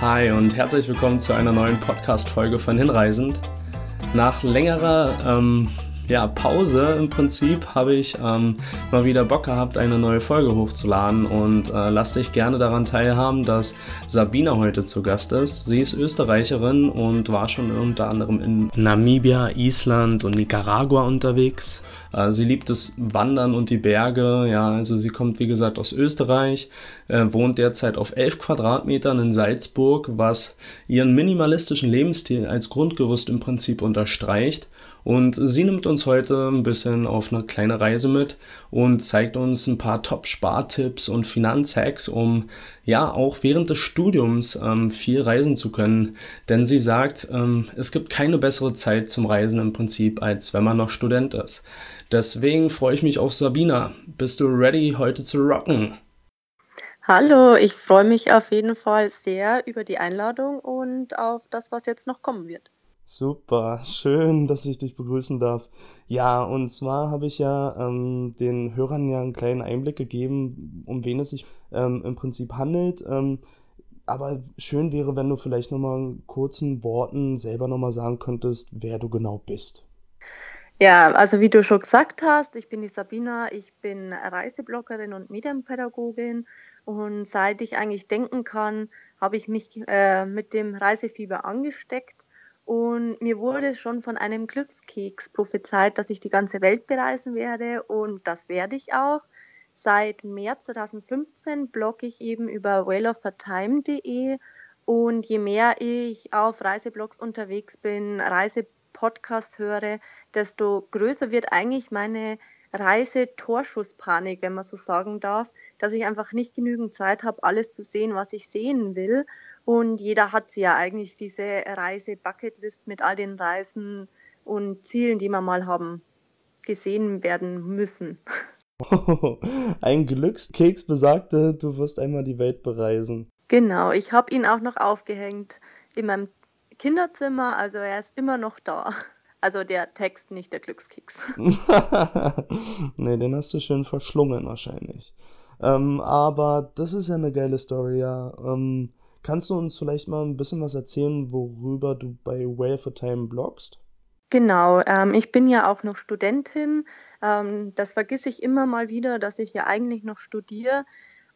Hi und herzlich willkommen zu einer neuen Podcast-Folge von Hinreisend. Nach längerer ähm, ja, Pause im Prinzip habe ich ähm, mal wieder Bock gehabt, eine neue Folge hochzuladen und äh, lass dich gerne daran teilhaben, dass Sabina heute zu Gast ist. Sie ist Österreicherin und war schon unter anderem in Namibia, Island und Nicaragua unterwegs. Äh, sie liebt das Wandern und die Berge. Ja, also sie kommt wie gesagt aus Österreich, äh, wohnt derzeit auf 11 Quadratmetern in Salzburg, was ihren minimalistischen Lebensstil als Grundgerüst im Prinzip unterstreicht. Und sie nimmt uns heute ein bisschen auf eine kleine Reise mit und zeigt uns ein paar Top-Spartipps und Finanzhacks, um ja auch während des Studiums ähm, viel reisen zu können. Denn sie sagt, ähm, es gibt keine bessere Zeit zum Reisen im Prinzip, als wenn man noch Student ist. Deswegen freue ich mich auf Sabina. Bist du ready, heute zu rocken? Hallo, ich freue mich auf jeden Fall sehr über die Einladung und auf das, was jetzt noch kommen wird. Super, schön, dass ich dich begrüßen darf. Ja, und zwar habe ich ja ähm, den Hörern ja einen kleinen Einblick gegeben, um wen es sich ähm, im Prinzip handelt. Ähm, aber schön wäre, wenn du vielleicht nochmal in kurzen Worten selber nochmal sagen könntest, wer du genau bist. Ja, also wie du schon gesagt hast, ich bin die Sabina, ich bin Reisebloggerin und Medienpädagogin und seit ich eigentlich denken kann, habe ich mich äh, mit dem Reisefieber angesteckt und mir wurde schon von einem Glückskeks prophezeit, dass ich die ganze Welt bereisen werde. Und das werde ich auch. Seit März 2015 blogge ich eben über whaleofatime.de und je mehr ich auf Reiseblogs unterwegs bin, Reisepodcasts höre, desto größer wird eigentlich meine Reisetorschusspanik, wenn man so sagen darf, dass ich einfach nicht genügend Zeit habe, alles zu sehen, was ich sehen will und jeder hat ja eigentlich diese Reise-Bucketlist mit all den Reisen und Zielen, die man mal haben gesehen werden müssen. Ein Glückskeks besagte, du wirst einmal die Welt bereisen. Genau, ich habe ihn auch noch aufgehängt in meinem Kinderzimmer, also er ist immer noch da. Also der Text, nicht der Glückskeks. nee, den hast du schön verschlungen wahrscheinlich. Ähm, aber das ist ja eine geile Story, ja. Ähm, Kannst du uns vielleicht mal ein bisschen was erzählen, worüber du bei Way for Time blogst? Genau, ähm, ich bin ja auch noch Studentin. Ähm, das vergesse ich immer mal wieder, dass ich ja eigentlich noch studiere.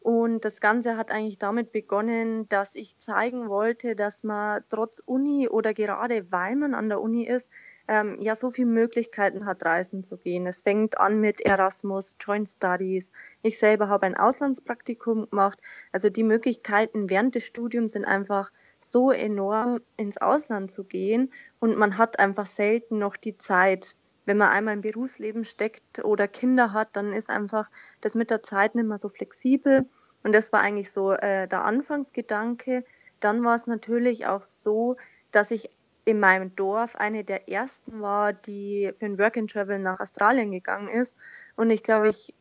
Und das Ganze hat eigentlich damit begonnen, dass ich zeigen wollte, dass man trotz Uni oder gerade weil man an der Uni ist, ähm, ja so viele Möglichkeiten hat, reisen zu gehen. Es fängt an mit Erasmus, Joint Studies. Ich selber habe ein Auslandspraktikum gemacht. Also die Möglichkeiten während des Studiums sind einfach so enorm, ins Ausland zu gehen. Und man hat einfach selten noch die Zeit, wenn man einmal im Berufsleben steckt oder Kinder hat, dann ist einfach das mit der Zeit nicht mehr so flexibel. Und das war eigentlich so äh, der Anfangsgedanke. Dann war es natürlich auch so, dass ich in meinem Dorf eine der ersten war, die für ein Work and Travel nach Australien gegangen ist. Und ich glaube, ich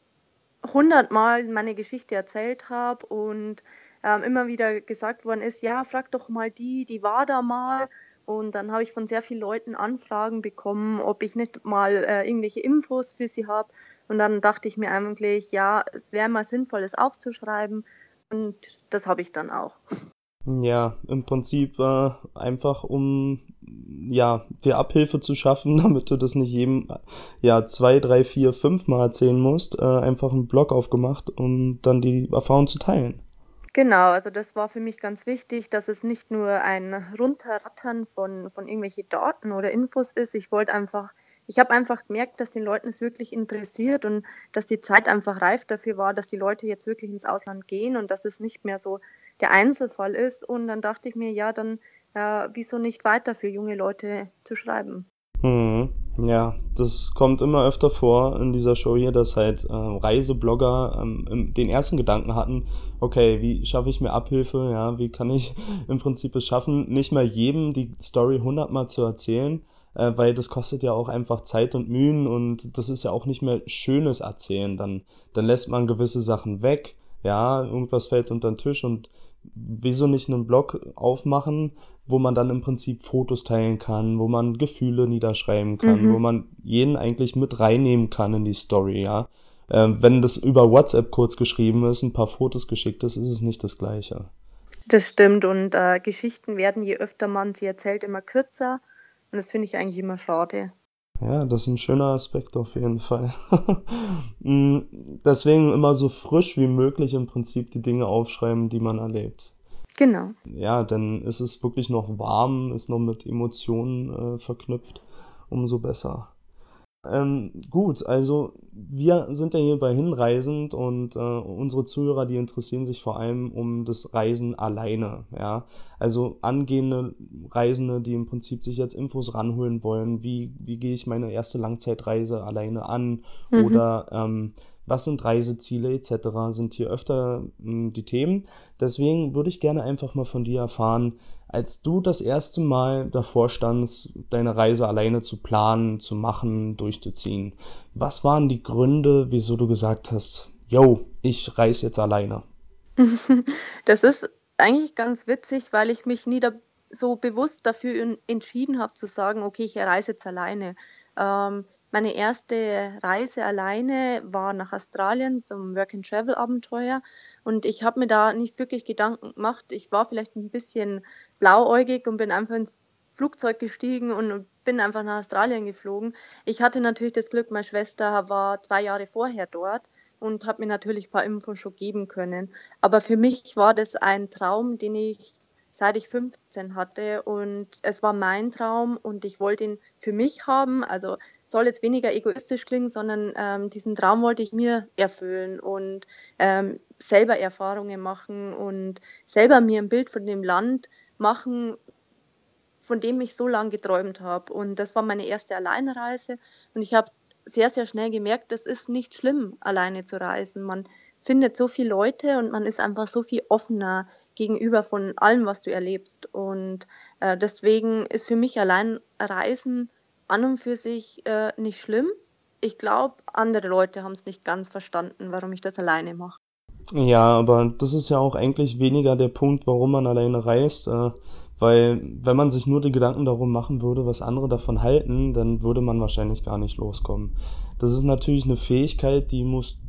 hundertmal meine Geschichte erzählt habe und ähm, immer wieder gesagt worden ist, ja, frag doch mal die, die war da mal. Und dann habe ich von sehr vielen Leuten Anfragen bekommen, ob ich nicht mal äh, irgendwelche Infos für sie habe. Und dann dachte ich mir eigentlich, ja, es wäre mal sinnvoll, das aufzuschreiben. Und das habe ich dann auch. Ja, im Prinzip äh, einfach um ja dir Abhilfe zu schaffen, damit du das nicht jedem ja zwei, drei, vier, fünf Mal erzählen musst, äh, einfach einen Blog aufgemacht, um dann die Erfahrung zu teilen. Genau, also das war für mich ganz wichtig, dass es nicht nur ein Runterrattern von, von irgendwelche Daten oder Infos ist. Ich wollte einfach, ich habe einfach gemerkt, dass den Leuten es wirklich interessiert und dass die Zeit einfach reif dafür war, dass die Leute jetzt wirklich ins Ausland gehen und dass es nicht mehr so der Einzelfall ist. Und dann dachte ich mir, ja, dann äh, wieso nicht weiter für junge Leute zu schreiben. Hm, ja, das kommt immer öfter vor in dieser Show hier, dass halt äh, Reiseblogger ähm, den ersten Gedanken hatten, okay, wie schaffe ich mir Abhilfe, ja, wie kann ich im Prinzip es schaffen, nicht mal jedem die Story hundertmal zu erzählen, äh, weil das kostet ja auch einfach Zeit und Mühen und das ist ja auch nicht mehr schönes Erzählen, dann, dann lässt man gewisse Sachen weg, ja, irgendwas fällt unter den Tisch und wieso nicht einen Blog aufmachen, wo man dann im Prinzip Fotos teilen kann, wo man Gefühle niederschreiben kann, mhm. wo man jeden eigentlich mit reinnehmen kann in die Story, ja. Ähm, wenn das über WhatsApp kurz geschrieben ist, ein paar Fotos geschickt ist, ist es nicht das Gleiche. Das stimmt und äh, Geschichten werden, je öfter man sie erzählt, immer kürzer und das finde ich eigentlich immer schade. Ja, das ist ein schöner Aspekt auf jeden Fall. Mm, deswegen immer so frisch wie möglich im Prinzip die Dinge aufschreiben, die man erlebt. Genau. Ja, dann ist es wirklich noch warm, ist noch mit Emotionen äh, verknüpft, umso besser. Ähm, gut, also wir sind ja hier bei Hinreisend und äh, unsere Zuhörer, die interessieren sich vor allem um das Reisen alleine, ja. Also angehende Reisende, die im Prinzip sich jetzt Infos ranholen wollen, wie, wie gehe ich meine erste Langzeitreise alleine an mhm. oder ähm, was sind Reiseziele etc. sind hier öfter mh, hm, die Themen. Deswegen würde ich gerne einfach mal von dir erfahren, als du das erste Mal davor standst, deine Reise alleine zu planen, zu machen, durchzuziehen. Was waren die Gründe, wieso du gesagt hast, yo, ich reise jetzt alleine? Das ist eigentlich ganz witzig, weil ich mich nie da so bewusst dafür entschieden habe zu sagen, okay, ich reise jetzt alleine. Ähm, meine erste Reise alleine war nach Australien zum Work-and-Travel-Abenteuer und ich habe mir da nicht wirklich Gedanken gemacht. Ich war vielleicht ein bisschen blauäugig und bin einfach ins Flugzeug gestiegen und bin einfach nach Australien geflogen. Ich hatte natürlich das Glück, meine Schwester war zwei Jahre vorher dort und habe mir natürlich ein paar Infos schon geben können. Aber für mich war das ein Traum, den ich seit ich 15 hatte und es war mein Traum und ich wollte ihn für mich haben. Also soll jetzt weniger egoistisch klingen, sondern ähm, diesen Traum wollte ich mir erfüllen und ähm, selber Erfahrungen machen und selber mir ein Bild von dem Land machen, von dem ich so lange geträumt habe. Und das war meine erste Alleinreise und ich habe sehr, sehr schnell gemerkt, es ist nicht schlimm, alleine zu reisen. Man findet so viele Leute und man ist einfach so viel offener gegenüber von allem, was du erlebst. Und äh, deswegen ist für mich allein Reisen an und für sich äh, nicht schlimm. Ich glaube, andere Leute haben es nicht ganz verstanden, warum ich das alleine mache. Ja, aber das ist ja auch eigentlich weniger der Punkt, warum man alleine reist. Äh, weil wenn man sich nur die Gedanken darum machen würde, was andere davon halten, dann würde man wahrscheinlich gar nicht loskommen. Das ist natürlich eine Fähigkeit, die musst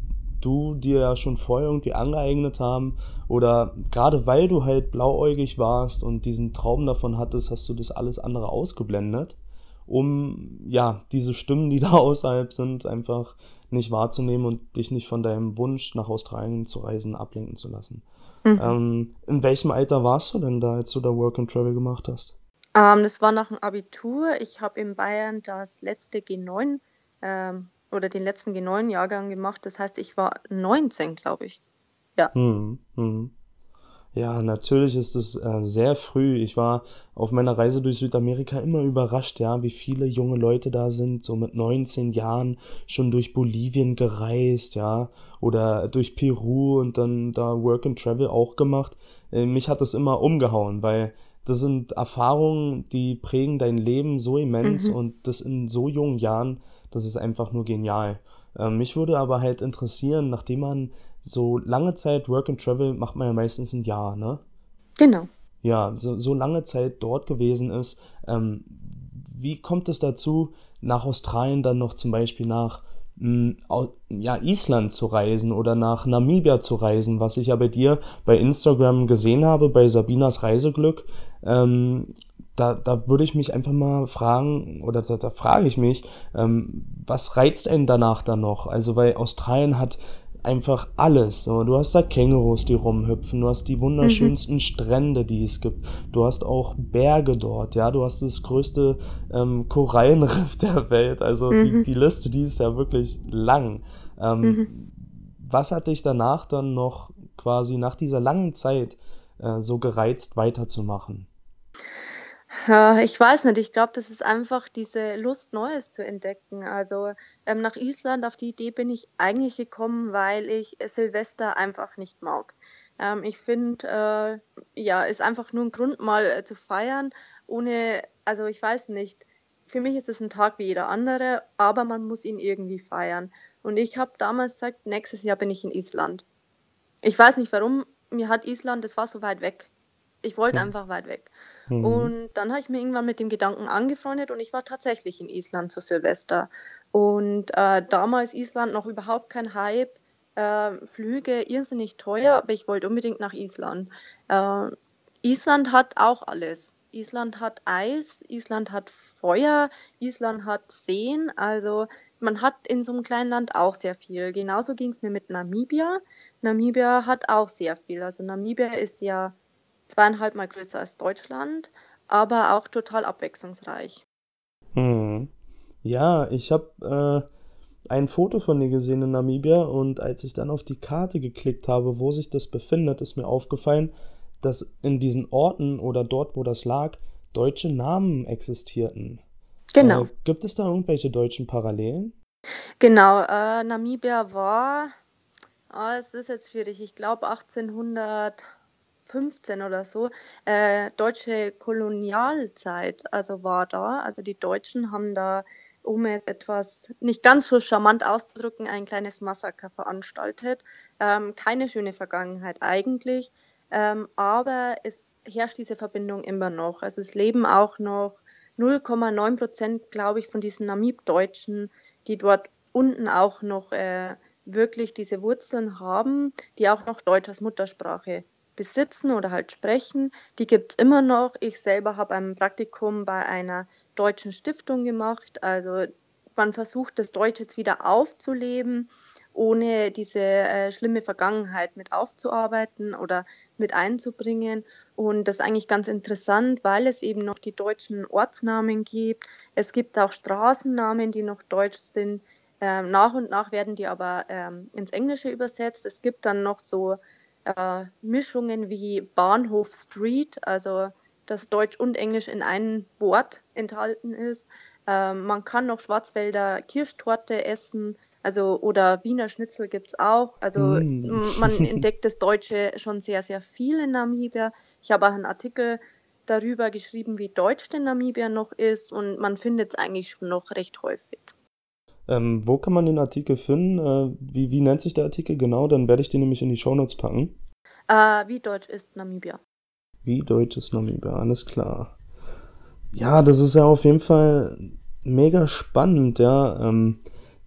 du dir ja schon vorher irgendwie angeeignet haben oder gerade weil du halt blauäugig warst und diesen Traum davon hattest, hast du das alles andere ausgeblendet, um ja diese Stimmen, die da außerhalb sind, einfach nicht wahrzunehmen und dich nicht von deinem Wunsch nach Australien zu reisen ablenken zu lassen. Mhm. Ähm, in welchem Alter warst du denn da, als du da Work and Travel gemacht hast? Ähm, das war nach dem Abitur. Ich habe in Bayern das letzte G9 ähm, oder den letzten G9-Jahrgang gemacht. Das heißt, ich war 19, glaube ich. Ja. Hm, hm. Ja, natürlich ist es äh, sehr früh. Ich war auf meiner Reise durch Südamerika immer überrascht, ja, wie viele junge Leute da sind, so mit 19 Jahren schon durch Bolivien gereist, ja, oder durch Peru und dann da Work and Travel auch gemacht. Äh, mich hat das immer umgehauen, weil das sind Erfahrungen, die prägen dein Leben so immens mhm. und das in so jungen Jahren das ist einfach nur genial. Ähm, mich würde aber halt interessieren, nachdem man so lange Zeit Work and Travel macht man ja meistens ein Jahr, ne? Genau. Ja, so, so lange Zeit dort gewesen ist. Ähm, wie kommt es dazu, nach Australien dann noch zum Beispiel nach hm, ja, Island zu reisen oder nach Namibia zu reisen, was ich ja bei dir bei Instagram gesehen habe, bei Sabinas Reiseglück. Ähm, da, da würde ich mich einfach mal fragen, oder da, da frage ich mich, ähm, was reizt einen danach dann noch? Also, weil Australien hat einfach alles. So. Du hast da Kängurus, die rumhüpfen, du hast die wunderschönsten mhm. Strände, die es gibt. Du hast auch Berge dort, ja, du hast das größte ähm, Korallenriff der Welt. Also mhm. die, die Liste, die ist ja wirklich lang. Ähm, mhm. Was hat dich danach dann noch quasi nach dieser langen Zeit äh, so gereizt, weiterzumachen? Ja, ich weiß nicht. Ich glaube, das ist einfach diese Lust, Neues zu entdecken. Also ähm, nach Island, auf die Idee bin ich eigentlich gekommen, weil ich Silvester einfach nicht mag. Ähm, ich finde, äh, ja, ist einfach nur ein Grund, mal äh, zu feiern, ohne, also ich weiß nicht. Für mich ist es ein Tag wie jeder andere, aber man muss ihn irgendwie feiern. Und ich habe damals gesagt, nächstes Jahr bin ich in Island. Ich weiß nicht warum, mir hat Island, das war so weit weg. Ich wollte ja. einfach weit weg. Mhm. Und dann habe ich mir irgendwann mit dem Gedanken angefreundet und ich war tatsächlich in Island zu Silvester. Und äh, damals Island noch überhaupt kein Hype. Äh, Flüge irrsinnig teuer, aber ich wollte unbedingt nach Island. Äh, Island hat auch alles. Island hat Eis, Island hat Feuer, Island hat Seen. Also man hat in so einem kleinen Land auch sehr viel. Genauso ging es mir mit Namibia. Namibia hat auch sehr viel. Also Namibia ist ja zweieinhalb Mal größer als Deutschland, aber auch total abwechslungsreich. Hm. Ja, ich habe äh, ein Foto von dir gesehen in Namibia und als ich dann auf die Karte geklickt habe, wo sich das befindet, ist mir aufgefallen, dass in diesen Orten oder dort, wo das lag, deutsche Namen existierten. Genau. Äh, gibt es da irgendwelche deutschen Parallelen? Genau, äh, Namibia war, oh, es ist jetzt schwierig, ich glaube 1815 oder so, äh, deutsche Kolonialzeit, also war da. Also die Deutschen haben da, um es etwas nicht ganz so charmant auszudrücken, ein kleines Massaker veranstaltet. Ähm, keine schöne Vergangenheit eigentlich. Ähm, aber es herrscht diese Verbindung immer noch. Also es leben auch noch 0,9 Prozent, glaube ich, von diesen Namib-Deutschen, die dort unten auch noch äh, wirklich diese Wurzeln haben, die auch noch Deutsch als Muttersprache besitzen oder halt sprechen. Die gibt es immer noch. Ich selber habe ein Praktikum bei einer deutschen Stiftung gemacht. Also man versucht, das Deutsch jetzt wieder aufzuleben ohne diese äh, schlimme Vergangenheit mit aufzuarbeiten oder mit einzubringen. Und das ist eigentlich ganz interessant, weil es eben noch die deutschen Ortsnamen gibt. Es gibt auch Straßennamen, die noch deutsch sind. Ähm, nach und nach werden die aber ähm, ins Englische übersetzt. Es gibt dann noch so äh, Mischungen wie Bahnhof Street, also dass Deutsch und Englisch in einem Wort enthalten ist. Ähm, man kann noch Schwarzwälder Kirschtorte essen. Also oder Wiener Schnitzel gibt es auch. Also mm. man entdeckt das Deutsche schon sehr, sehr viel in Namibia. Ich habe auch einen Artikel darüber geschrieben, wie deutsch denn Namibia noch ist und man findet es eigentlich schon noch recht häufig. Ähm, wo kann man den Artikel finden? Äh, wie, wie nennt sich der Artikel genau? Dann werde ich den nämlich in die Shownotes packen. Äh, wie deutsch ist Namibia? Wie deutsch ist Namibia, alles klar. Ja, das ist ja auf jeden Fall mega spannend, ja. Ähm,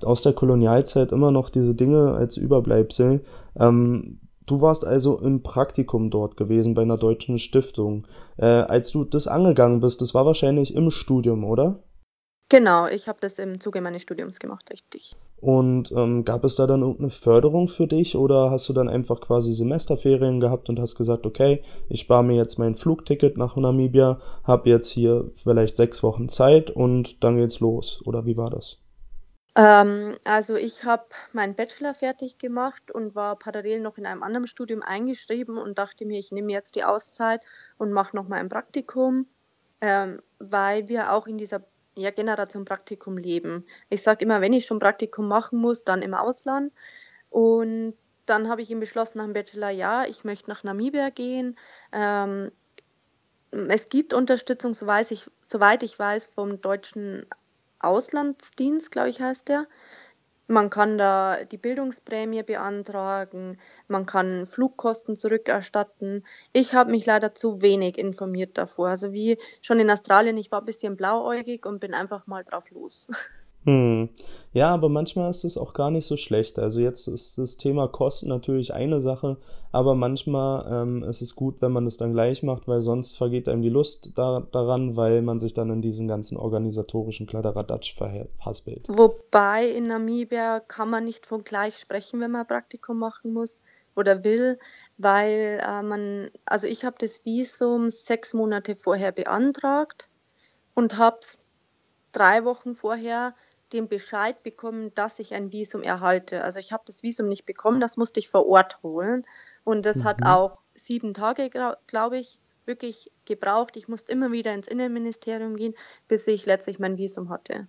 aus der Kolonialzeit immer noch diese Dinge als Überbleibsel. Ähm, du warst also im Praktikum dort gewesen bei einer deutschen Stiftung. Äh, als du das angegangen bist, das war wahrscheinlich im Studium, oder? Genau, ich habe das im Zuge meines Studiums gemacht, richtig. Und ähm, gab es da dann irgendeine Förderung für dich oder hast du dann einfach quasi Semesterferien gehabt und hast gesagt, okay, ich spare mir jetzt mein Flugticket nach Namibia, habe jetzt hier vielleicht sechs Wochen Zeit und dann geht's los? Oder wie war das? Ähm, also ich habe meinen Bachelor fertig gemacht und war parallel noch in einem anderen Studium eingeschrieben und dachte mir, ich nehme jetzt die Auszeit und mache noch mal ein Praktikum, ähm, weil wir auch in dieser ja, Generation Praktikum leben. Ich sage immer, wenn ich schon Praktikum machen muss, dann im Ausland. Und dann habe ich ihm beschlossen nach dem Bachelor, ja, ich möchte nach Namibia gehen. Ähm, es gibt Unterstützung, so weiß ich, soweit ich weiß, vom deutschen Auslandsdienst, glaube ich, heißt der. Man kann da die Bildungsprämie beantragen, man kann Flugkosten zurückerstatten. Ich habe mich leider zu wenig informiert davor. Also wie schon in Australien, ich war ein bisschen blauäugig und bin einfach mal drauf los. Hm. Ja, aber manchmal ist es auch gar nicht so schlecht. Also jetzt ist das Thema Kosten natürlich eine Sache, aber manchmal ähm, ist es gut, wenn man es dann gleich macht, weil sonst vergeht einem die Lust da, daran, weil man sich dann in diesen ganzen organisatorischen Kladderadatsch verhaspelt. Wobei in Namibia kann man nicht von gleich sprechen, wenn man Praktikum machen muss oder will, weil äh, man, also ich habe das Visum sechs Monate vorher beantragt und habe es drei Wochen vorher den Bescheid bekommen, dass ich ein Visum erhalte. Also ich habe das Visum nicht bekommen, das musste ich vor Ort holen. Und das mhm. hat auch sieben Tage, glaube ich, wirklich gebraucht. Ich musste immer wieder ins Innenministerium gehen, bis ich letztlich mein Visum hatte.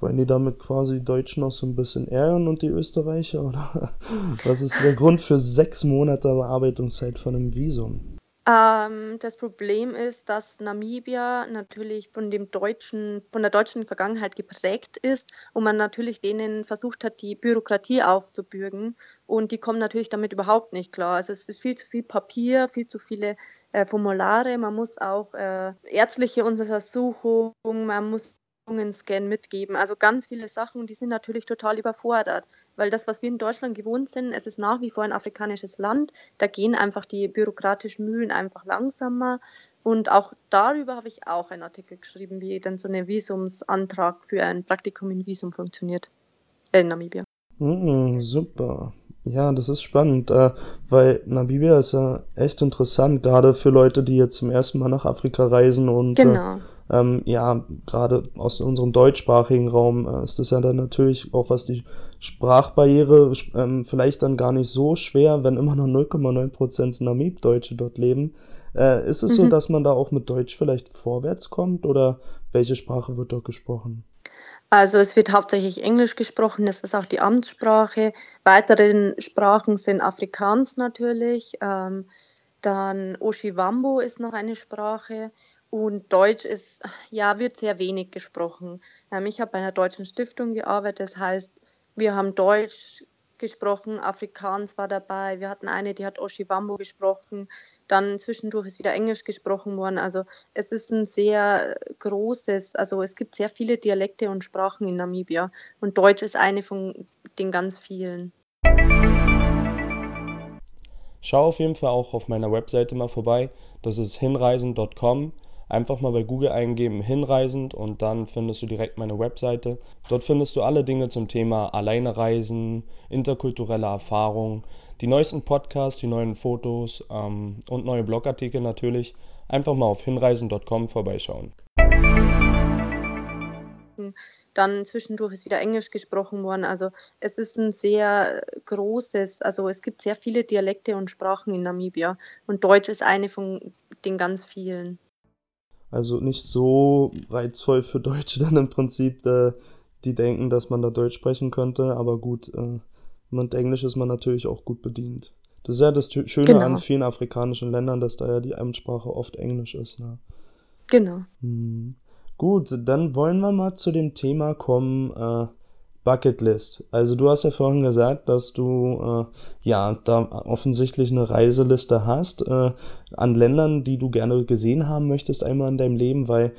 Wollen die damit quasi Deutschen noch so ein bisschen ärgern und die Österreicher? Oder was ist der Grund für sechs Monate Bearbeitungszeit von einem Visum? Ähm, das Problem ist, dass Namibia natürlich von dem deutschen, von der deutschen Vergangenheit geprägt ist und man natürlich denen versucht hat, die Bürokratie aufzubürgen und die kommen natürlich damit überhaupt nicht klar. Also es ist viel zu viel Papier, viel zu viele äh, Formulare, man muss auch äh, ärztliche Untersuchungen, man muss Scan mitgeben. Also ganz viele Sachen, die sind natürlich total überfordert, weil das, was wir in Deutschland gewohnt sind, es ist nach wie vor ein afrikanisches Land. Da gehen einfach die bürokratischen Mühlen einfach langsamer. Und auch darüber habe ich auch einen Artikel geschrieben, wie dann so ein Visumsantrag für ein Praktikum in Visum funktioniert in Namibia. Mm, super. Ja, das ist spannend, äh, weil Namibia ist ja echt interessant, gerade für Leute, die jetzt zum ersten Mal nach Afrika reisen und äh, genau. äh, ähm, ja, gerade aus unserem deutschsprachigen Raum äh, ist es ja dann natürlich auch was die Sprachbarriere ähm, vielleicht dann gar nicht so schwer, wenn immer noch 0,9 Prozent Namib-Deutsche dort leben. Äh, ist es mhm. so, dass man da auch mit Deutsch vielleicht vorwärts kommt oder welche Sprache wird dort gesprochen? Also es wird hauptsächlich Englisch gesprochen, das ist auch die Amtssprache. Weitere Sprachen sind Afrikaans natürlich, ähm, dann Oshiwambo ist noch eine Sprache und Deutsch ist, ja, wird sehr wenig gesprochen. Ähm, ich habe bei einer deutschen Stiftung gearbeitet, das heißt, wir haben Deutsch gesprochen, Afrikaans war dabei, wir hatten eine, die hat Oshiwambo gesprochen, dann zwischendurch ist wieder Englisch gesprochen worden. Also es ist ein sehr großes, also es gibt sehr viele Dialekte und Sprachen in Namibia und Deutsch ist eine von den ganz vielen. Schau auf jeden Fall auch auf meiner Webseite mal vorbei. Das ist hinreisen.com. Einfach mal bei Google eingeben, hinreisend und dann findest du direkt meine Webseite. Dort findest du alle Dinge zum Thema Alleine reisen, interkulturelle Erfahrung, die neuesten Podcasts, die neuen Fotos ähm, und neue Blogartikel natürlich. Einfach mal auf hinreisen.com vorbeischauen. Dann zwischendurch ist wieder Englisch gesprochen worden. Also es ist ein sehr großes, also es gibt sehr viele Dialekte und Sprachen in Namibia und Deutsch ist eine von den ganz vielen. Also nicht so reizvoll für Deutsche dann im Prinzip, äh, die denken, dass man da Deutsch sprechen könnte, aber gut, äh, mit Englisch ist man natürlich auch gut bedient. Das ist ja das Schöne genau. an vielen afrikanischen Ländern, dass da ja die Amtssprache oft Englisch ist. Ne? Genau. Hm. Gut, dann wollen wir mal zu dem Thema kommen, äh, Bucketlist. Also du hast ja vorhin gesagt, dass du äh, ja da offensichtlich eine Reiseliste hast äh, an Ländern, die du gerne gesehen haben möchtest einmal in deinem Leben, weil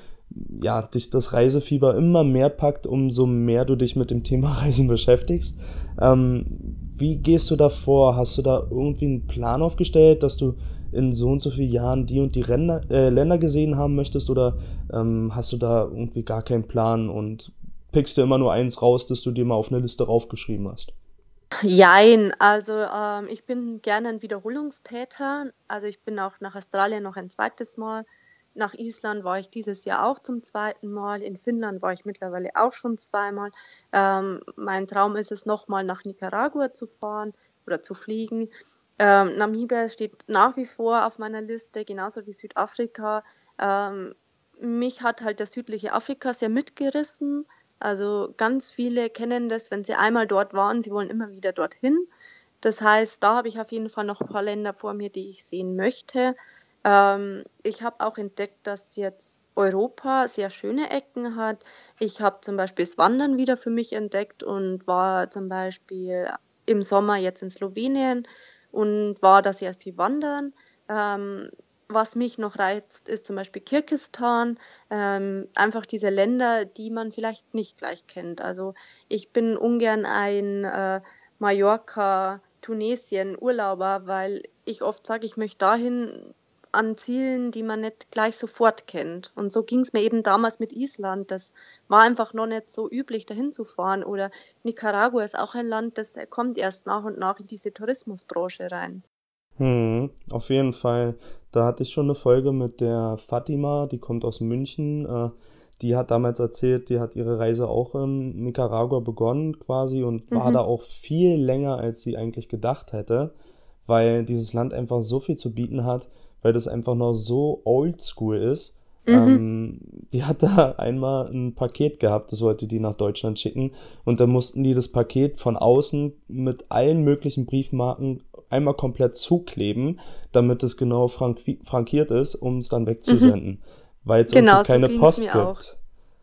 ja dich das Reisefieber immer mehr packt, umso mehr du dich mit dem Thema Reisen beschäftigst. Ähm, wie gehst du da vor? Hast du da irgendwie einen Plan aufgestellt, dass du in so und so vielen Jahren die und die Ränder, äh, Länder gesehen haben möchtest oder ähm, hast du da irgendwie gar keinen Plan und pickst du immer nur eins raus, das du dir mal auf eine Liste raufgeschrieben hast? Jein, also ähm, ich bin gerne ein Wiederholungstäter. Also ich bin auch nach Australien noch ein zweites Mal. Nach Island war ich dieses Jahr auch zum zweiten Mal. In Finnland war ich mittlerweile auch schon zweimal. Ähm, mein Traum ist es, nochmal nach Nicaragua zu fahren oder zu fliegen. Ähm, Namibia steht nach wie vor auf meiner Liste, genauso wie Südafrika. Ähm, mich hat halt das südliche Afrika sehr mitgerissen. Also ganz viele kennen das, wenn sie einmal dort waren, sie wollen immer wieder dorthin. Das heißt, da habe ich auf jeden Fall noch ein paar Länder vor mir, die ich sehen möchte. Ähm, ich habe auch entdeckt, dass jetzt Europa sehr schöne Ecken hat. Ich habe zum Beispiel das Wandern wieder für mich entdeckt und war zum Beispiel im Sommer jetzt in Slowenien und war da sehr viel wandern. Ähm, was mich noch reizt, ist zum Beispiel Kirgistan, ähm, einfach diese Länder, die man vielleicht nicht gleich kennt. Also ich bin ungern ein äh, Mallorca, Tunesien Urlauber, weil ich oft sage, ich möchte dahin an Zielen, die man nicht gleich sofort kennt. Und so ging es mir eben damals mit Island. Das war einfach noch nicht so üblich, dahin zu fahren. Oder Nicaragua ist auch ein Land, das kommt erst nach und nach in diese Tourismusbranche rein. Hm, auf jeden Fall. Da hatte ich schon eine Folge mit der Fatima, die kommt aus München. Äh, die hat damals erzählt, die hat ihre Reise auch in Nicaragua begonnen quasi und mhm. war da auch viel länger, als sie eigentlich gedacht hätte, weil dieses Land einfach so viel zu bieten hat, weil das einfach noch so oldschool ist. Mhm. Ähm, die hat da einmal ein Paket gehabt, das wollte die nach Deutschland schicken und dann mussten die das Paket von außen mit allen möglichen Briefmarken einmal komplett zukleben, damit es genau frank frankiert ist, um es dann wegzusenden. Mhm. Weil es genau, keine so Post gibt. Auch.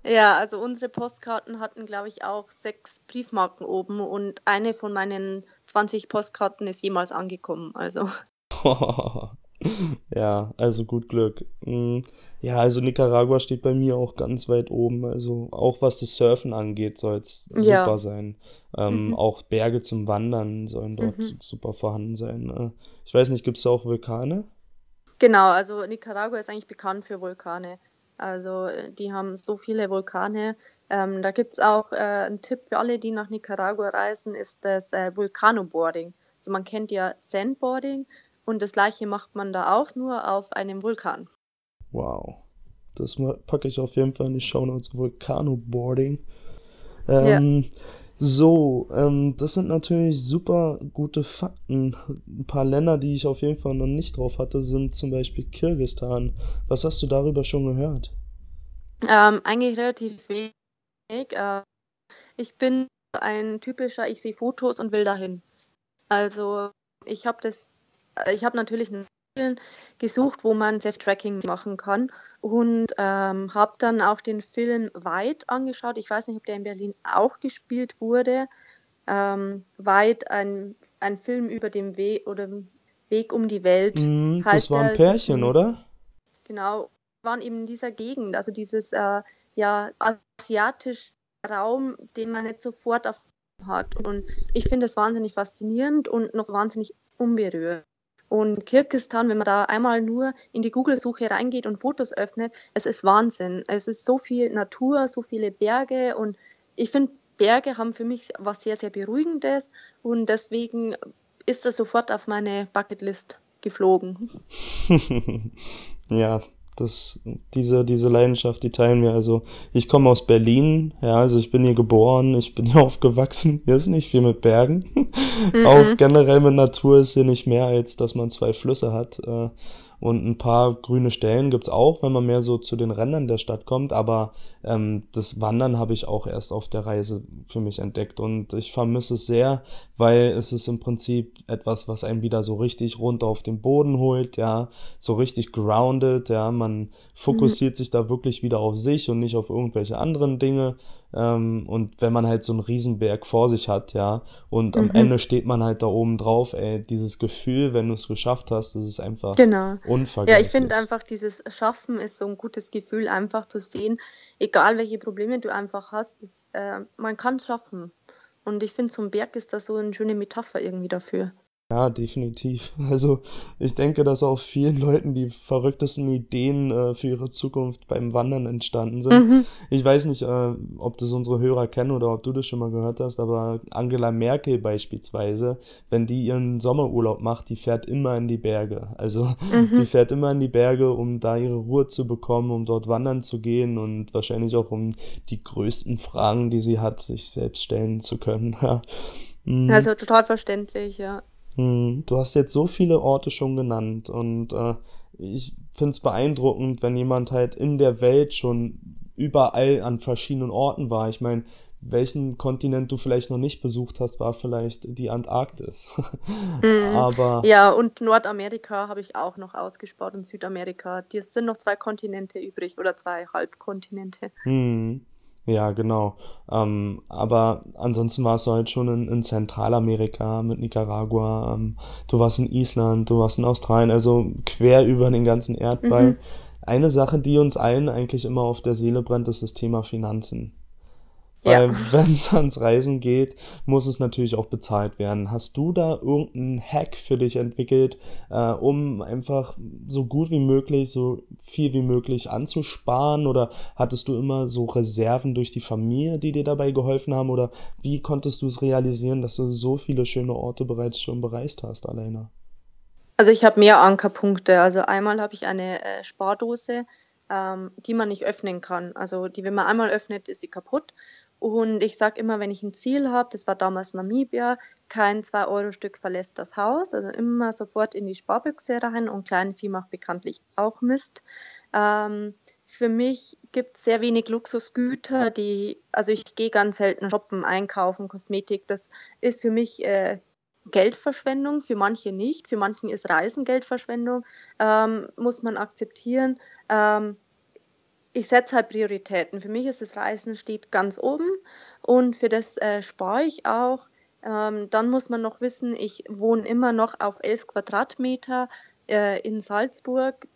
Ja, also unsere Postkarten hatten, glaube ich, auch sechs Briefmarken oben und eine von meinen 20 Postkarten ist jemals angekommen. Also. Ja, also gut Glück. Mm, Ja, also Nicaragua steht bei mir auch ganz weit oben. Also auch was das Surfen angeht, soll es Ja. super sein. Ähm, Mhm. auch Berge zum Wandern sollen dort Mhm. super vorhanden sein. Äh, ich weiß nicht, gibt es da auch Vulkane? Genau, also Nicaragua ist eigentlich bekannt für Vulkane. Also äh, die haben so viele Vulkane. Ähm, da gibt's auch äh, einen Tipp für alle, die nach Nicaragua reisen, ist das äh, Vulkanoboarding. Also man kennt ja Sandboarding und das gleiche macht man da auch nur auf einem Vulkan. Wow. Das packe ich auf jeden Fall in die Shownotes. Vulkanoboarding. Ja. Ähm, so, ähm, das sind natürlich super gute Fakten. Ein paar Länder, die ich auf jeden Fall noch nicht drauf hatte, sind zum Beispiel Kirgisistan. Was hast du darüber schon gehört? Ähm, eigentlich relativ wenig. Äh, ich bin ein typischer, ich sehe Fotos und will dahin. Also ich habe das, ich habe natürlich Zielen gesucht, wo man Self-Tracking machen kann und ähm, habe dann auch den Film Weit angeschaut. Ich weiß nicht, ob der in Berlin auch gespielt wurde. Ähm, Weit, ein, ein Film über den Weg oder Weg um die Welt Mm, das war ein Pärchen, ein, oder? genau, waren eben in dieser Gegend, also dieses äh, ja, asiatische Raum, den man nicht sofort auf hat. Und ich finde es wahnsinnig faszinierend und noch wahnsinnig unberührt. Und Kirgisistan, wenn man da einmal nur in die Google-Suche reingeht und Fotos öffnet, es ist Wahnsinn. Es ist so viel Natur, so viele Berge und ich finde, Berge haben für mich was sehr, sehr Beruhigendes und deswegen ist das sofort auf meine Bucketlist geflogen. Ja, das, diese, diese Leidenschaft, die teilen wir. Also, ich komme aus Berlin, ja, also ich bin hier geboren, ich bin hier aufgewachsen. Hier ist nicht viel mit Bergen. Auch Mhm. generell mit Natur ist hier nicht mehr, als dass man zwei Flüsse hat. Äh, und ein paar grüne Stellen gibt's auch, wenn man mehr so zu den Rändern der Stadt kommt. Aber ähm, das Wandern habe ich auch erst auf der Reise für mich entdeckt. Und ich vermisse es sehr, weil es ist im Prinzip etwas, was einen wieder so richtig runter auf den Boden holt, ja, so richtig grounded, ja. Man Mhm. fokussiert sich da wirklich wieder auf sich und nicht auf irgendwelche anderen Dinge. Ähm, und wenn man halt so einen Riesenberg vor sich hat, ja, und am Mhm. Ende steht man halt da oben drauf, ey, dieses Gefühl, wenn du es geschafft hast, das ist einfach Genau. Ja, ich finde unvergleichlich. einfach, dieses Schaffen ist so ein gutes Gefühl, einfach zu sehen, egal welche Probleme du einfach hast, das, äh, man kann es schaffen. Und ich finde, so ein Berg ist da so eine schöne Metapher irgendwie dafür. Ja, definitiv. Also ich denke, dass auch vielen Leuten die verrücktesten Ideen äh, für ihre Zukunft beim Wandern entstanden sind. Mhm. Ich weiß nicht, äh, ob das unsere Hörer kennen oder ob du das schon mal gehört hast, aber Angela Merkel beispielsweise, wenn die ihren Sommerurlaub macht, die fährt immer in die Berge. Also die Mhm. fährt immer in die Berge, um da ihre Ruhe zu bekommen, um dort wandern zu gehen und wahrscheinlich auch um die größten Fragen, die sie hat, sich selbst stellen zu können. Mm. Also total verständlich, ja. Hm, Du hast jetzt so viele Orte schon genannt und äh, ich finde es beeindruckend, wenn jemand halt in der Welt schon überall an verschiedenen Orten war. Ich meine, welchen Kontinent du vielleicht noch nicht besucht hast, war vielleicht die Antarktis. Mhm. Aber Ja, und Nordamerika habe ich auch noch ausgespart und Südamerika. Es sind noch zwei Kontinente übrig oder zwei Halbkontinente. hm, ja, genau. Ähm, aber ansonsten warst du halt schon in, in Zentralamerika mit Nicaragua, ähm, du warst in Island, du warst in Australien, also quer über den ganzen Erdball. Mhm. Eine Sache, die uns allen eigentlich immer auf der Seele brennt, ist das Thema Finanzen. Ja. Weil wenn es ans Reisen geht, muss es natürlich auch bezahlt werden. Hast du da irgendeinen Hack für dich entwickelt, äh, um einfach so gut wie möglich, so viel wie möglich anzusparen? Oder hattest du immer so Reserven durch die Familie, die dir dabei geholfen haben? Oder wie konntest du es realisieren, dass du so viele schöne Orte bereits schon bereist hast, alleine? Also ich habe mehr Ankerpunkte. Also einmal habe ich eine äh, Spardose, ähm, die man nicht öffnen kann. Also die, wenn man einmal öffnet, ist sie kaputt. Und ich sage immer, wenn ich ein Ziel habe, das war damals Namibia, kein 2-Euro-Stück verlässt das Haus. Also immer sofort in die Sparbüchse rein und Kleinvieh macht bekanntlich auch Mist. Ähm, für mich gibt es sehr wenig Luxusgüter, die, also ich gehe ganz selten shoppen, einkaufen, Kosmetik. Das ist für mich äh, Geldverschwendung, für manche nicht. Für manchen ist Reisen Geldverschwendung, ähm, muss man akzeptieren. Ähm, ich setze halt Prioritäten. Für mich ist das Reisen steht ganz oben und für das äh, spare ich auch. Ähm, dann muss man noch wissen, ich wohne immer noch auf 11 Quadratmeter. äh, in Salzburg.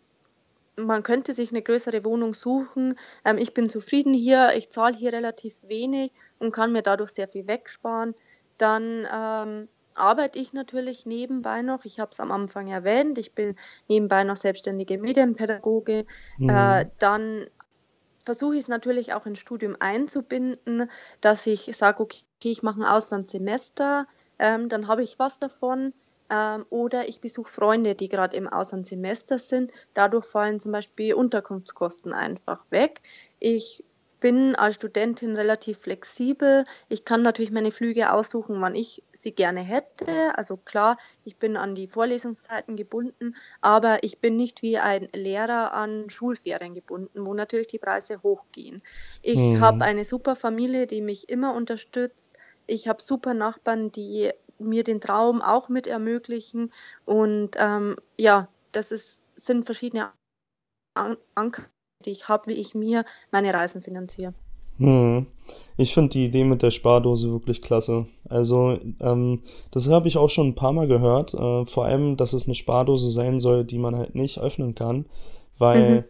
Man könnte sich eine größere Wohnung suchen. Ähm, ich bin zufrieden hier. Ich zahle hier relativ wenig und kann mir dadurch sehr viel wegsparen. Dann ähm, arbeite ich natürlich nebenbei noch. Ich habe es am Anfang erwähnt. Ich bin nebenbei noch selbstständige Medienpädagoge. Mhm. Äh, dann versuche ich es natürlich auch ins Studium einzubinden, dass ich sage, okay, ich mache ein Auslandssemester, ähm, dann habe ich was davon. Ähm, oder ich besuche Freunde, die gerade im Auslandssemester sind. Dadurch fallen zum Beispiel Unterkunftskosten einfach weg. Ich bin als Studentin relativ flexibel. Ich kann natürlich meine Flüge aussuchen, wann ich sie gerne hätte. Also klar, ich bin an die Vorlesungszeiten gebunden, aber ich bin nicht wie ein Lehrer an Schulferien gebunden, wo natürlich die Preise hochgehen. Ich mhm. habe eine super Familie, die mich immer unterstützt. Ich habe super Nachbarn, die mir den Traum auch mit ermöglichen. Und ähm, ja, das ist, sind verschiedene Anker die ich habe, wie ich mir meine Reisen finanziere. Hm. Ich finde die Idee mit der Spardose wirklich klasse. Also, ähm, das habe ich auch schon ein paar Mal gehört. Äh, vor allem, dass es eine Spardose sein soll, die man halt nicht öffnen kann, weil mhm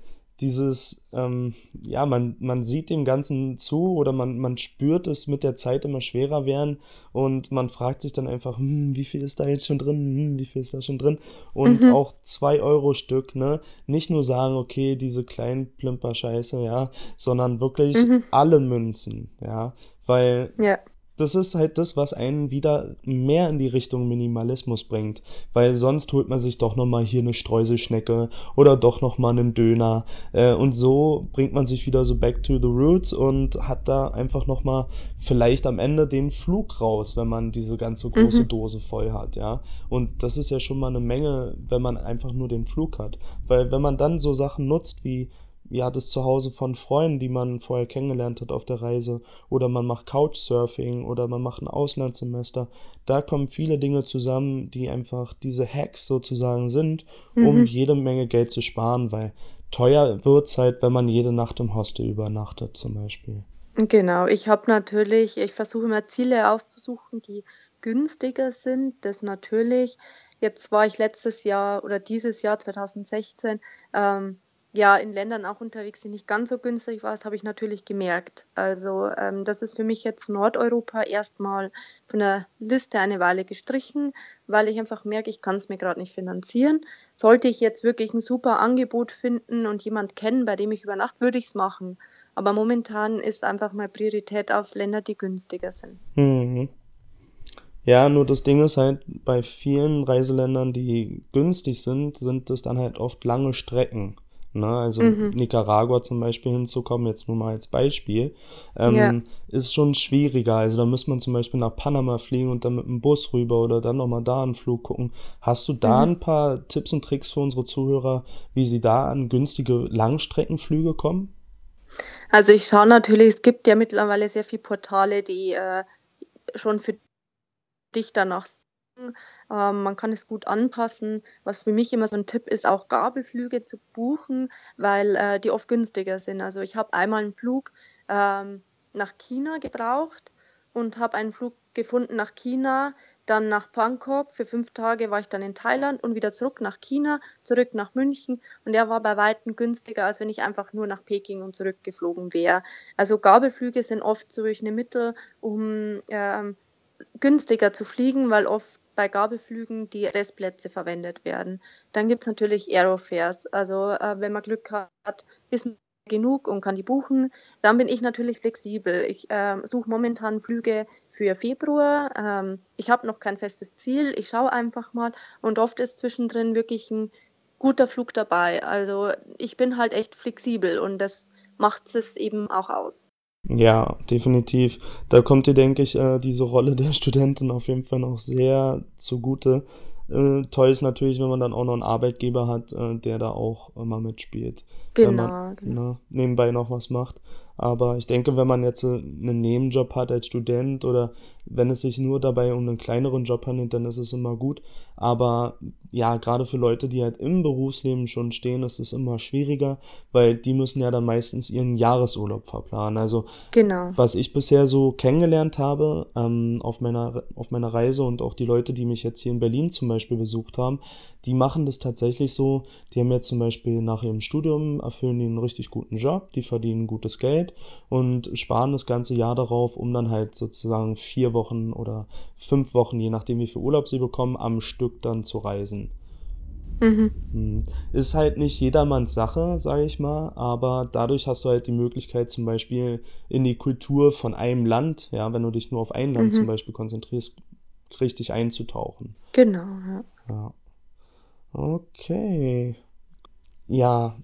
dieses, ähm, ja, man, man sieht dem Ganzen zu oder man, man spürt es mit der Zeit immer schwerer werden und man fragt sich dann einfach, hm, wie viel ist da jetzt schon drin, hm, wie viel ist da schon drin? Und mhm. auch zwei Euro Stück, ne, nicht nur sagen, okay, diese kleinen Plimper-Scheiße, ja, sondern wirklich mhm. alle Münzen, ja, weil ja das ist halt das, was einen wieder mehr in die Richtung Minimalismus bringt, weil sonst holt man sich doch noch mal hier eine Streuselschnecke oder doch noch mal einen Döner äh, und so bringt man sich wieder so back to the roots und hat da einfach noch mal vielleicht am Ende den Flug raus, wenn man diese ganze große mhm. Dose voll hat, ja. Und das ist ja schon mal eine Menge, wenn man einfach nur den Flug hat, weil wenn man dann so Sachen nutzt wie ja, das Zuhause von Freunden, die man vorher kennengelernt hat auf der Reise, oder man macht Couchsurfing oder man macht ein Auslandssemester. Da kommen viele Dinge zusammen, die einfach diese Hacks sozusagen sind, um mhm. jede Menge Geld zu sparen, weil teuer wird's halt, wenn man jede Nacht im Hostel übernachtet, zum Beispiel. Genau, ich habe natürlich, ich versuche immer Ziele auszusuchen, die günstiger sind. Das natürlich. Jetzt war ich letztes Jahr oder dieses Jahr 2016 ähm, ja in Ländern auch unterwegs, die nicht ganz so günstig war, das habe ich natürlich gemerkt. Also ähm, das ist für mich jetzt Nordeuropa erstmal von der Liste eine Weile gestrichen, weil ich einfach merke, ich kann es mir gerade nicht finanzieren. Sollte ich jetzt wirklich ein super Angebot finden und jemand kennen, bei dem ich übernachte, würde ich es machen. Aber momentan ist einfach meine Priorität auf Länder, die günstiger sind. Mhm. Ja, nur das Ding ist halt, bei vielen Reiseländern, die günstig sind, sind es dann halt oft lange Strecken. Ne? Also mhm. Nicaragua zum Beispiel hinzukommen, jetzt nur mal als Beispiel, ähm, ja. ist schon schwieriger. Also da muss man zum Beispiel nach Panama fliegen und dann mit dem Bus rüber oder dann nochmal da einen Flug gucken. Hast du da mhm. ein paar Tipps und Tricks für unsere Zuhörer, wie sie da an günstige Langstreckenflüge kommen? Also ich schaue natürlich, es gibt ja mittlerweile sehr viele Portale, die äh, schon für dich danach ähm, man kann es gut anpassen. Was für mich immer so ein Tipp ist, auch Gabelflüge zu buchen, weil äh, die oft günstiger sind. Also ich habe einmal einen Flug ähm, nach China gebraucht und habe einen Flug gefunden nach China, dann nach Bangkok. Für fünf Tage war ich dann in Thailand und wieder zurück nach China, zurück nach München. Und der war bei weitem günstiger, als wenn ich einfach nur nach Peking und zurückgeflogen wäre. Also Gabelflüge sind oft so eine Mittel, um ähm, günstiger zu fliegen, weil oft bei Gabelflügen die Restplätze verwendet werden. Dann gibt es natürlich Aerofares. Also äh, wenn man Glück hat, ist man genug und kann die buchen. Dann bin ich natürlich flexibel. Ich äh, suche momentan Flüge für Februar. Ähm, ich habe noch kein festes Ziel. Ich schaue einfach mal und oft ist zwischendrin wirklich ein guter Flug dabei. Also ich bin halt echt flexibel und das macht es eben auch aus. Ja, definitiv. Da kommt dir, denke ich, äh, diese Rolle der Studentin auf jeden Fall noch sehr zugute. Äh, toll ist natürlich, wenn man dann auch noch einen Arbeitgeber hat, äh, der da auch immer mitspielt. Genau. Wenn man genau. Ne, nebenbei noch was macht. Aber ich denke, wenn man jetzt einen Nebenjob hat als Student oder wenn es sich nur dabei um einen kleineren Job handelt, dann ist es immer gut. Aber ja, gerade für Leute, die halt im Berufsleben schon stehen, ist es immer schwieriger, weil die müssen ja dann meistens ihren Jahresurlaub verplanen. Also genau. was ich bisher so kennengelernt habe ähm, auf meiner auf meiner Reise und auch die Leute, die mich jetzt hier in Berlin zum Beispiel besucht haben, die machen das tatsächlich so. Die haben jetzt zum Beispiel nach ihrem Studium erfüllen die einen richtig guten Job, die verdienen gutes Geld und sparen das ganze Jahr darauf, um dann halt sozusagen vier Wochen oder fünf Wochen, je nachdem wie viel Urlaub sie bekommen, am Stück dann zu reisen. Mhm. Hm. Ist halt nicht jedermanns Sache, sage ich mal, aber dadurch hast du halt die Möglichkeit, zum Beispiel in die Kultur von einem Land, ja, wenn du dich nur auf ein Land mhm. zum Beispiel konzentrierst, richtig einzutauchen. Genau, ja. ja. Okay. Ja,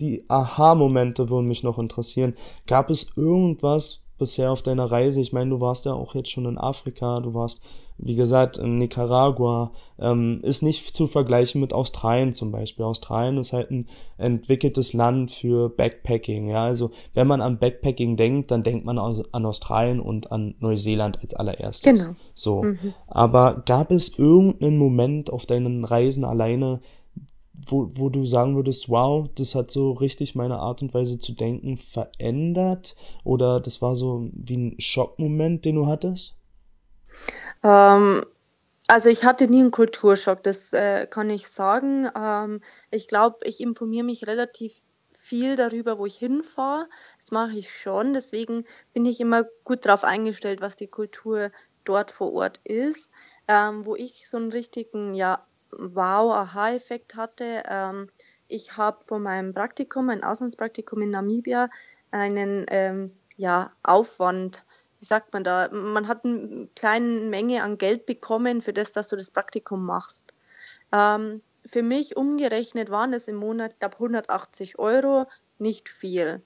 die Aha-Momente würden mich noch interessieren. Gab es irgendwas bisher auf deiner Reise? Ich meine, du warst ja auch jetzt schon in Afrika, du warst wie gesagt, in Nicaragua ähm, ist nicht zu vergleichen mit Australien zum Beispiel. Australien ist halt ein entwickeltes Land für Backpacking. Ja, also wenn man an Backpacking denkt, dann denkt man an Australien und an Neuseeland als allererstes. Genau. So. Mhm. Aber gab es irgendeinen Moment auf deinen Reisen alleine, wo, wo du sagen würdest, wow, das hat so richtig meine Art und Weise zu denken verändert? Oder das war so wie ein Schockmoment, den du hattest? Ähm, also ich hatte nie einen Kulturschock, das äh, kann ich sagen. Ähm, ich glaube, ich informiere mich relativ viel darüber, wo ich hinfahre. Das mache ich schon. Deswegen bin ich immer gut darauf eingestellt, was die Kultur dort vor Ort ist. Ähm, wo ich so einen richtigen, ja, Wow-Aha-Effekt hatte. Ähm, ich habe von meinem Praktikum, ein Auslandspraktikum in Namibia, einen ähm, ja, Aufwand wie sagt man da, man hat eine kleine Menge an Geld bekommen für das, dass du das Praktikum machst. Ähm, für mich umgerechnet waren es im Monat, glaube 180 Euro, nicht viel.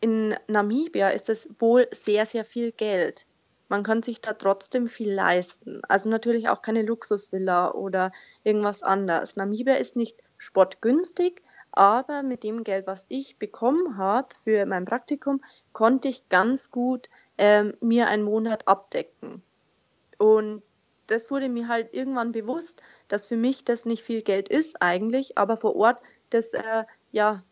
In Namibia ist es wohl sehr, sehr viel Geld. Man kann sich da trotzdem viel leisten. Also natürlich auch keine Luxusvilla oder irgendwas anderes. Namibia ist nicht sportgünstig, aber mit dem Geld, was ich bekommen habe für mein Praktikum, konnte ich ganz gut ähm, mir einen Monat abdecken. Und das wurde mir halt irgendwann bewusst, dass für mich das nicht viel Geld ist eigentlich, aber vor Ort das äh, ja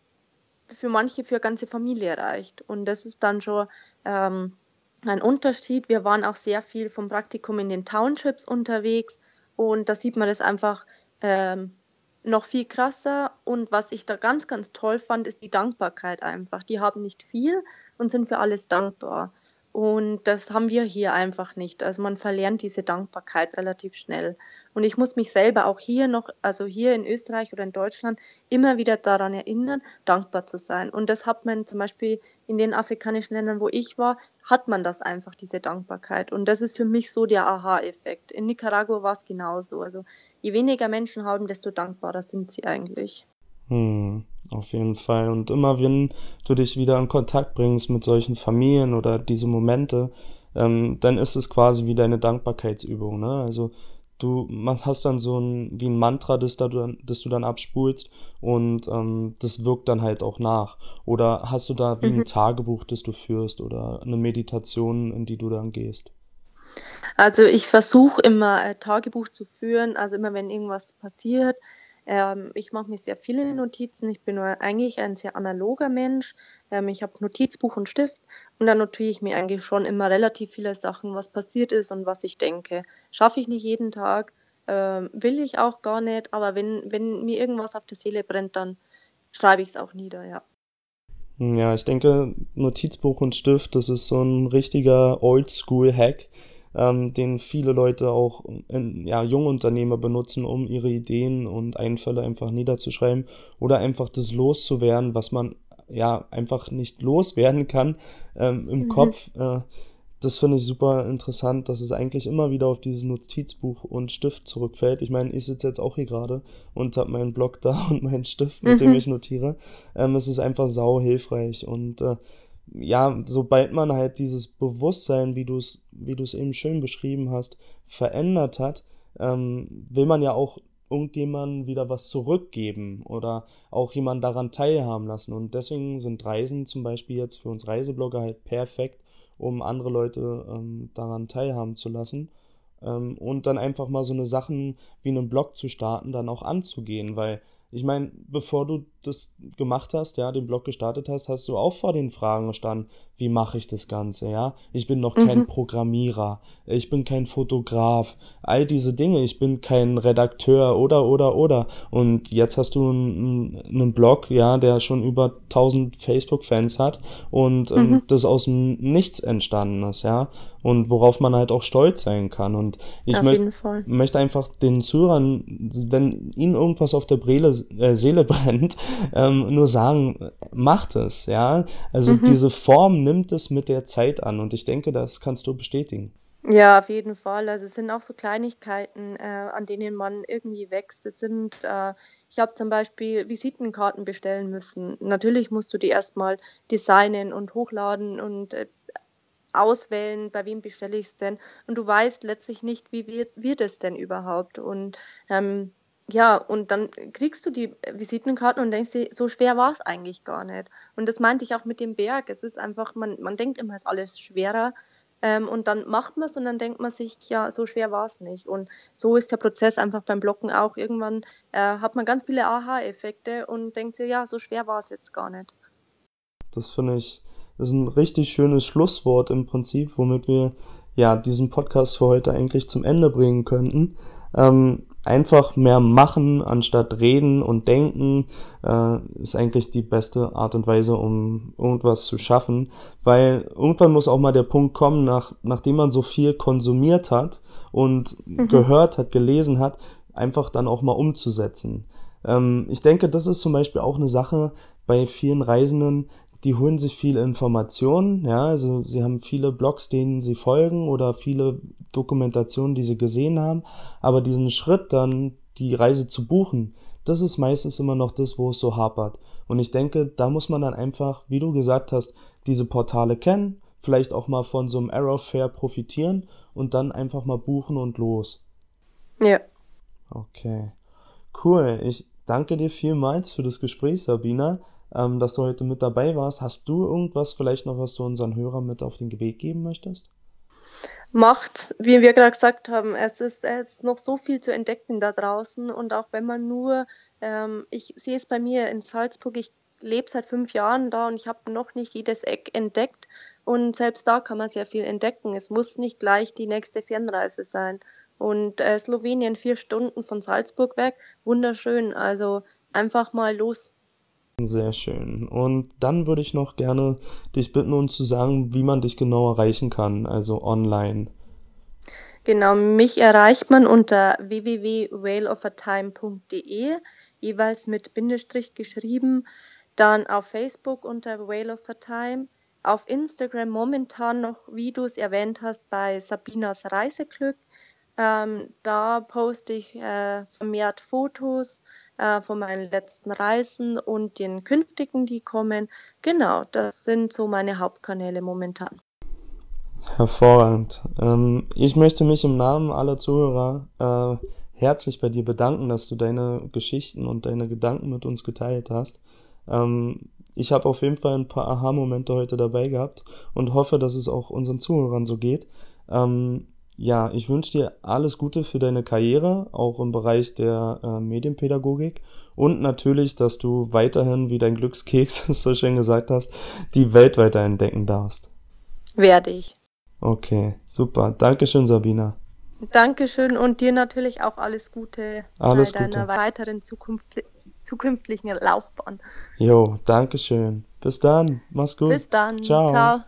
für manche für ganze Familie reicht. Und das ist dann schon ähm, ein Unterschied. Wir waren auch sehr viel vom Praktikum in den Townships unterwegs und da sieht man das einfach ähm, noch viel krasser und was ich da ganz, ganz toll fand, ist die Dankbarkeit einfach. Die haben nicht viel und sind für alles dankbar. Und das haben wir hier einfach nicht. Also man verlernt diese Dankbarkeit relativ schnell. Und ich muss mich selber auch hier noch, also hier in Österreich oder in Deutschland, immer wieder daran erinnern, dankbar zu sein. Und das hat man zum Beispiel in den afrikanischen Ländern, wo ich war, hat man das einfach, diese Dankbarkeit. Und das ist für mich so der Aha-Effekt. In Nicaragua war es genauso. Also je weniger Menschen haben, desto dankbarer sind sie eigentlich. Hm, auf jeden Fall. Und immer wenn du dich wieder in Kontakt bringst mit solchen Familien oder diese Momente, ähm, dann ist es quasi wie deine Dankbarkeitsübung. Ne? Also du hast dann so ein wie ein Mantra, das, da du, das du dann abspulst und ähm, das wirkt dann halt auch nach. Oder hast du da wie mhm. ein Tagebuch, das du führst oder eine Meditation, in die du dann gehst? Also ich versuche immer ein Tagebuch zu führen, also immer wenn irgendwas passiert, ähm, ich mache mir sehr viele Notizen. Ich bin eigentlich ein sehr analoger Mensch. Ähm, ich habe Notizbuch und Stift und dann notiere ich mir eigentlich schon immer relativ viele Sachen, was passiert ist und was ich denke. Schaffe ich nicht jeden Tag, ähm, will ich auch gar nicht, aber wenn, wenn mir irgendwas auf der Seele brennt, dann schreibe ich es auch nieder, ja. Ja, ich denke, Notizbuch und Stift, das ist so ein richtiger Oldschool-Hack ähm, den viele Leute auch in, ja, junge Unternehmer benutzen, um ihre Ideen und Einfälle einfach niederzuschreiben oder einfach das loszuwerden, was man ja einfach nicht loswerden kann ähm, im mhm. Kopf. Äh, das finde ich super interessant, dass es eigentlich immer wieder auf dieses Notizbuch und Stift zurückfällt. Ich meine, ich sitze jetzt auch hier gerade und habe meinen Block da und meinen Stift, mit mhm. dem ich notiere. Ähm, es ist einfach sau hilfreich und äh, ja, sobald man halt dieses Bewusstsein, wie du es, wie du es eben schön beschrieben hast, verändert hat, ähm, will man ja auch irgendjemandem wieder was zurückgeben oder auch jemanden daran teilhaben lassen. Und deswegen sind Reisen zum Beispiel jetzt für uns Reiseblogger halt perfekt, um andere Leute ähm, daran teilhaben zu lassen. Ähm, und dann einfach mal so eine Sachen wie einen Blog zu starten, dann auch anzugehen, weil ich meine, bevor du das gemacht hast, ja, den Blog gestartet hast, hast du auch vor den Fragen gestanden, wie mache ich das Ganze, ja? Ich bin noch kein mhm. Programmierer, ich bin kein Fotograf, all diese Dinge, ich bin kein Redakteur oder, oder, oder. Und jetzt hast du einen, einen Blog, ja, der schon über 1000 Facebook-Fans hat und ähm, mhm. das aus dem Nichts entstanden ist, ja? Und worauf man halt auch stolz sein kann. Und ich möchte möcht einfach den Zuhörern, wenn ihnen irgendwas auf der äh, Seele brennt, ähm, nur sagen, macht es, ja? Also mhm. diese Form nimmt es mit der Zeit an und ich denke, das kannst du bestätigen. Ja, auf jeden Fall. Also es sind auch so Kleinigkeiten, äh, an denen man irgendwie wächst. Es sind, äh, ich habe zum Beispiel Visitenkarten bestellen müssen. Natürlich musst du die erstmal designen und hochladen und äh, auswählen, bei wem bestelle ich es denn. Und du weißt letztlich nicht, wie wird, wird es denn überhaupt. Und ähm, ja, und dann kriegst du die Visitenkarten und denkst dir, so schwer war es eigentlich gar nicht. Und das meinte ich auch mit dem Berg. Es ist einfach, man, man denkt immer, es ist alles schwerer. Ähm, und dann macht man es und dann denkt man sich, ja, so schwer war es nicht. Und so ist der Prozess einfach beim Blocken auch. Irgendwann äh, hat man ganz viele Aha-Effekte und denkt sich, ja, so schwer war es jetzt gar nicht. Das finde ich, ist ein richtig schönes Schlusswort im Prinzip, womit wir ja diesen Podcast für heute eigentlich zum Ende bringen könnten. Ähm, einfach mehr machen anstatt reden und denken äh, ist eigentlich die beste Art und Weise, um irgendwas zu schaffen, weil irgendwann muss auch mal der Punkt kommen, nach, nachdem man so viel konsumiert hat und mhm. gehört hat, gelesen hat, einfach dann auch mal umzusetzen. Ähm, ich denke, das ist zum Beispiel auch eine Sache bei vielen Reisenden, die holen sich viele Informationen, ja, also sie haben viele Blogs, denen sie folgen oder viele Dokumentationen, die sie gesehen haben, aber diesen Schritt dann, die Reise zu buchen, das ist meistens immer noch das, wo es so hapert. Und ich denke, da muss man dann einfach, wie du gesagt hast, diese Portale kennen, vielleicht auch mal von so einem Arrow Fair profitieren und dann einfach mal buchen und los. Ja. Okay. Cool. Ich danke dir vielmals für das Gespräch, Sabina ähm, dass du heute mit dabei warst. Hast du irgendwas vielleicht noch, was du unseren Hörern mit auf den Weg geben möchtest? Macht, wie wir gerade gesagt haben, es ist, es ist noch so viel zu entdecken da draußen und auch wenn man nur, ähm, ich sehe es bei mir in Salzburg, ich lebe seit fünf Jahren da und ich habe noch nicht jedes Eck entdeckt und selbst da kann man sehr viel entdecken. Es muss nicht gleich die nächste Fernreise sein. Und äh, Slowenien vier Stunden von Salzburg weg, wunderschön. Also einfach mal los. Sehr schön. Und dann würde ich noch gerne dich bitten, uns zu sagen, wie man dich genau erreichen kann, also online. Genau, mich erreicht man unter www.whaleofatime.de, jeweils mit Bindestrich geschrieben, dann auf Facebook unter Whale of a Time, auf Instagram momentan noch, wie du es erwähnt hast, bei Sabinas Reiseglück. Ähm, da poste ich äh, vermehrt Fotos, äh, von meinen letzten Reisen und den künftigen, die kommen. Genau, das sind so meine Hauptkanäle momentan. Hervorragend. Ähm, ich möchte mich im Namen aller Zuhörer äh, herzlich bei dir bedanken, dass du deine Geschichten und deine Gedanken mit uns geteilt hast. Ähm, ich habe auf jeden Fall ein paar Aha-Momente heute dabei gehabt und hoffe, dass es auch unseren Zuhörern so geht. Ähm, ja, ich wünsche dir alles Gute für deine Karriere, auch im Bereich der äh, Medienpädagogik und natürlich, dass du weiterhin, wie dein Glückskeks so schön gesagt hast, die Welt weiter entdecken darfst. Werde ich. Okay, super. Dankeschön, Sabina. Dankeschön und dir natürlich auch alles Gute alles bei deiner Gute. weiteren Zukunft, zukünftigen Laufbahn. Jo, Dankeschön. Bis dann. Mach's gut. Bis dann. Ciao. Ciao.